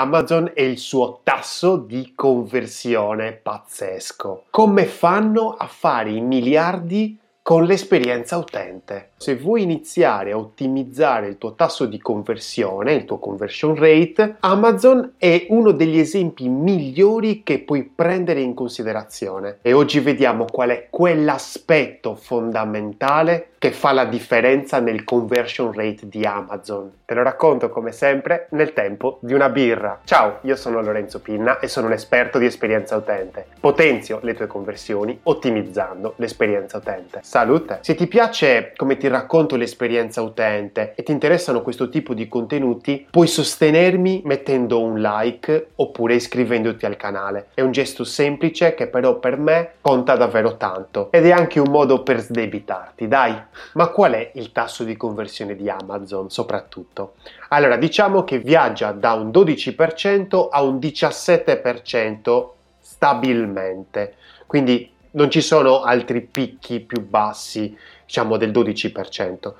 Amazon e il suo tasso di conversione pazzesco. Come fanno a fare i miliardi con l'esperienza utente. Se vuoi iniziare a ottimizzare il tuo tasso di conversione, il tuo conversion rate, Amazon è uno degli esempi migliori che puoi prendere in considerazione. E oggi vediamo qual è quell'aspetto fondamentale che fa la differenza nel conversion rate di Amazon. Te lo racconto come sempre nel tempo di una birra. Ciao, io sono Lorenzo Pinna e sono un esperto di esperienza utente. Potenzio le tue conversioni ottimizzando l'esperienza utente. Salute! Se ti piace come ti racconto l'esperienza utente e ti interessano questo tipo di contenuti, puoi sostenermi mettendo un like oppure iscrivendoti al canale. È un gesto semplice che però per me conta davvero tanto ed è anche un modo per sdebitarti, dai! Ma qual è il tasso di conversione di Amazon soprattutto? Allora, diciamo che viaggia da un 12% a un 17% stabilmente. Quindi non ci sono altri picchi più bassi, diciamo del 12%.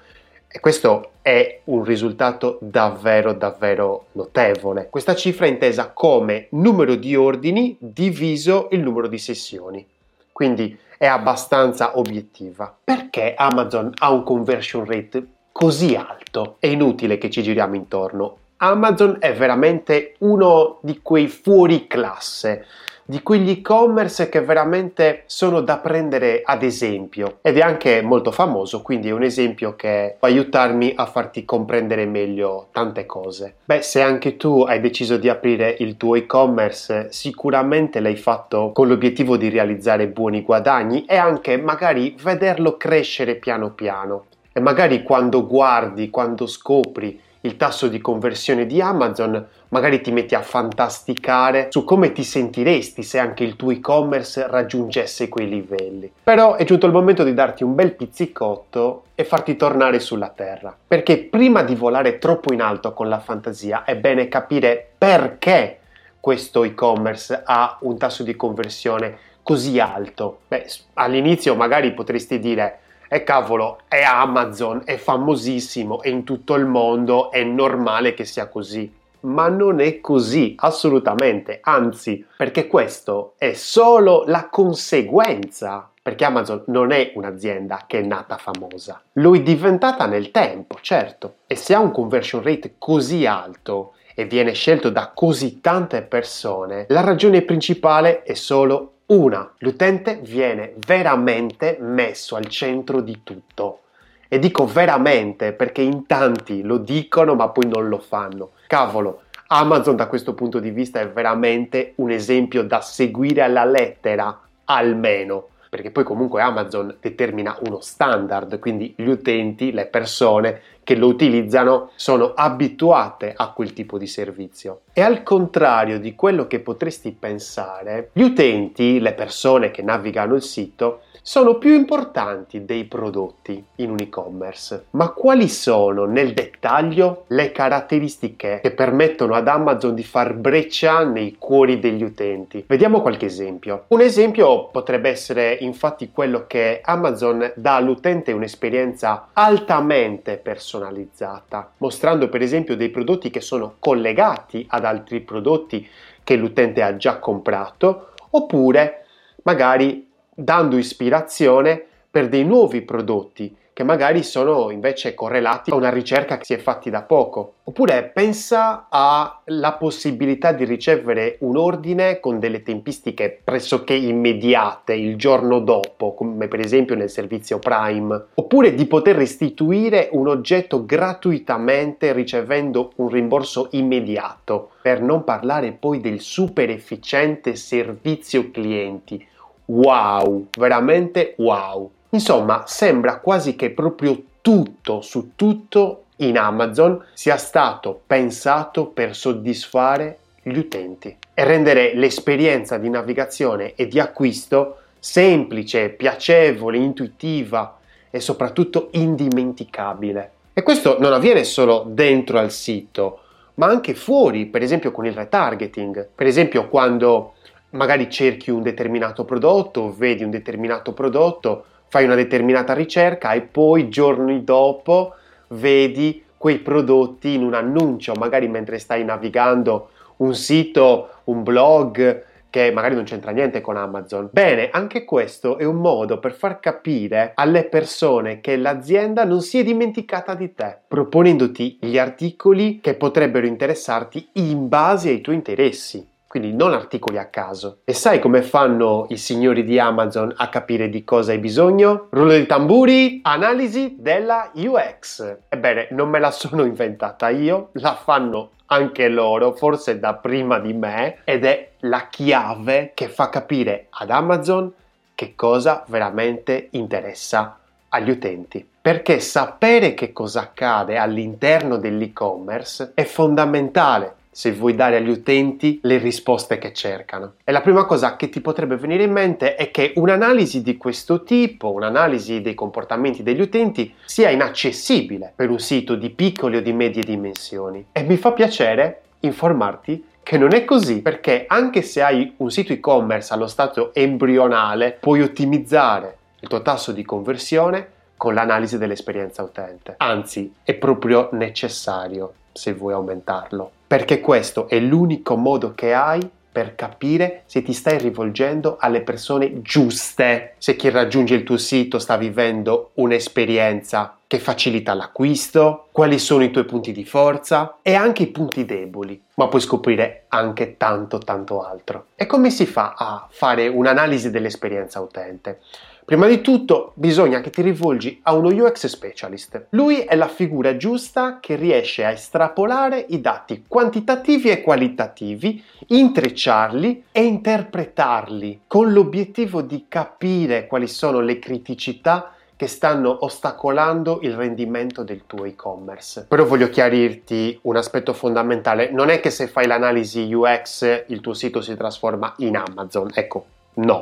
E questo è un risultato davvero davvero notevole. Questa cifra è intesa come numero di ordini diviso il numero di sessioni. Quindi è abbastanza obiettiva. Perché Amazon ha un conversion rate così alto? È inutile che ci giriamo intorno. Amazon è veramente uno di quei fuori classe di quegli e-commerce che veramente sono da prendere ad esempio ed è anche molto famoso, quindi è un esempio che può aiutarmi a farti comprendere meglio tante cose. Beh, se anche tu hai deciso di aprire il tuo e-commerce, sicuramente l'hai fatto con l'obiettivo di realizzare buoni guadagni e anche magari vederlo crescere piano piano. E magari quando guardi, quando scopri il tasso di conversione di Amazon, magari ti metti a fantasticare su come ti sentiresti se anche il tuo e-commerce raggiungesse quei livelli. Però è giunto il momento di darti un bel pizzicotto e farti tornare sulla terra. Perché prima di volare troppo in alto con la fantasia è bene capire perché questo e-commerce ha un tasso di conversione così alto. Beh, all'inizio magari potresti dire e cavolo, è Amazon, è famosissimo, è in tutto il mondo, è normale che sia così. Ma non è così, assolutamente, anzi, perché questo è solo la conseguenza perché Amazon non è un'azienda che è nata famosa. Lo è diventata nel tempo, certo. E se ha un conversion rate così alto e viene scelto da così tante persone, la ragione principale è solo una, l'utente viene veramente messo al centro di tutto. E dico veramente perché in tanti lo dicono ma poi non lo fanno. Cavolo, Amazon da questo punto di vista è veramente un esempio da seguire alla lettera, almeno perché poi comunque Amazon determina uno standard, quindi gli utenti, le persone che lo utilizzano sono abituate a quel tipo di servizio. E al contrario di quello che potresti pensare, gli utenti, le persone che navigano il sito, sono più importanti dei prodotti in un e-commerce. Ma quali sono nel dettaglio le caratteristiche che permettono ad Amazon di far breccia nei cuori degli utenti? Vediamo qualche esempio. Un esempio potrebbe essere infatti quello che Amazon dà all'utente un'esperienza altamente personalizzata, mostrando per esempio dei prodotti che sono collegati ad altri prodotti che l'utente ha già comprato oppure magari dando ispirazione per dei nuovi prodotti che magari sono invece correlati a una ricerca che si è fatti da poco. Oppure pensa alla possibilità di ricevere un ordine con delle tempistiche pressoché immediate il giorno dopo, come per esempio nel servizio Prime. Oppure di poter restituire un oggetto gratuitamente ricevendo un rimborso immediato. Per non parlare poi del super efficiente servizio clienti wow, veramente wow. Insomma, sembra quasi che proprio tutto su tutto in Amazon sia stato pensato per soddisfare gli utenti e rendere l'esperienza di navigazione e di acquisto semplice, piacevole, intuitiva e soprattutto indimenticabile. E questo non avviene solo dentro al sito, ma anche fuori, per esempio con il retargeting. Per esempio quando magari cerchi un determinato prodotto, vedi un determinato prodotto, fai una determinata ricerca e poi giorni dopo vedi quei prodotti in un annuncio, magari mentre stai navigando un sito, un blog, che magari non c'entra niente con Amazon. Bene, anche questo è un modo per far capire alle persone che l'azienda non si è dimenticata di te, proponendoti gli articoli che potrebbero interessarti in base ai tuoi interessi quindi non articoli a caso. E sai come fanno i signori di Amazon a capire di cosa hai bisogno? Rullo di tamburi, analisi della UX. Ebbene, non me la sono inventata io, la fanno anche loro, forse da prima di me, ed è la chiave che fa capire ad Amazon che cosa veramente interessa agli utenti. Perché sapere che cosa accade all'interno dell'e-commerce è fondamentale se vuoi dare agli utenti le risposte che cercano. E la prima cosa che ti potrebbe venire in mente è che un'analisi di questo tipo, un'analisi dei comportamenti degli utenti, sia inaccessibile per un sito di piccole o di medie dimensioni. E mi fa piacere informarti che non è così, perché anche se hai un sito e-commerce allo stato embrionale, puoi ottimizzare il tuo tasso di conversione con l'analisi dell'esperienza utente. Anzi, è proprio necessario se vuoi aumentarlo perché questo è l'unico modo che hai per capire se ti stai rivolgendo alle persone giuste, se chi raggiunge il tuo sito sta vivendo un'esperienza che facilita l'acquisto, quali sono i tuoi punti di forza e anche i punti deboli, ma puoi scoprire anche tanto tanto altro. E come si fa a fare un'analisi dell'esperienza utente? Prima di tutto bisogna che ti rivolgi a uno UX specialist. Lui è la figura giusta che riesce a estrapolare i dati quantitativi e qualitativi, intrecciarli e interpretarli con l'obiettivo di capire quali sono le criticità che stanno ostacolando il rendimento del tuo e-commerce. Però voglio chiarirti un aspetto fondamentale, non è che se fai l'analisi UX il tuo sito si trasforma in Amazon, ecco, no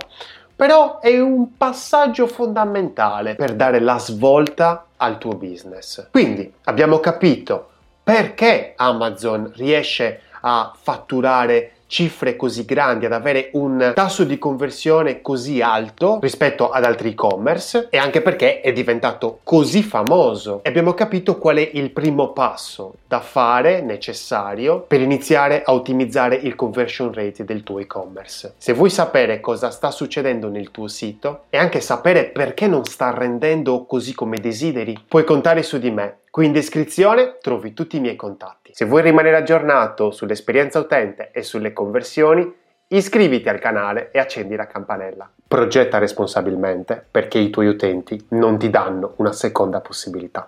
però è un passaggio fondamentale per dare la svolta al tuo business. Quindi abbiamo capito perché Amazon riesce a fatturare cifre così grandi, ad avere un tasso di conversione così alto rispetto ad altri e-commerce e anche perché è diventato così famoso. E abbiamo capito qual è il primo passo da fare necessario per iniziare a ottimizzare il conversion rate del tuo e-commerce. Se vuoi sapere cosa sta succedendo nel tuo sito e anche sapere perché non sta rendendo così come desideri, puoi contare su di me Qui in descrizione trovi tutti i miei contatti. Se vuoi rimanere aggiornato sull'esperienza utente e sulle conversioni, iscriviti al canale e accendi la campanella. Progetta responsabilmente perché i tuoi utenti non ti danno una seconda possibilità.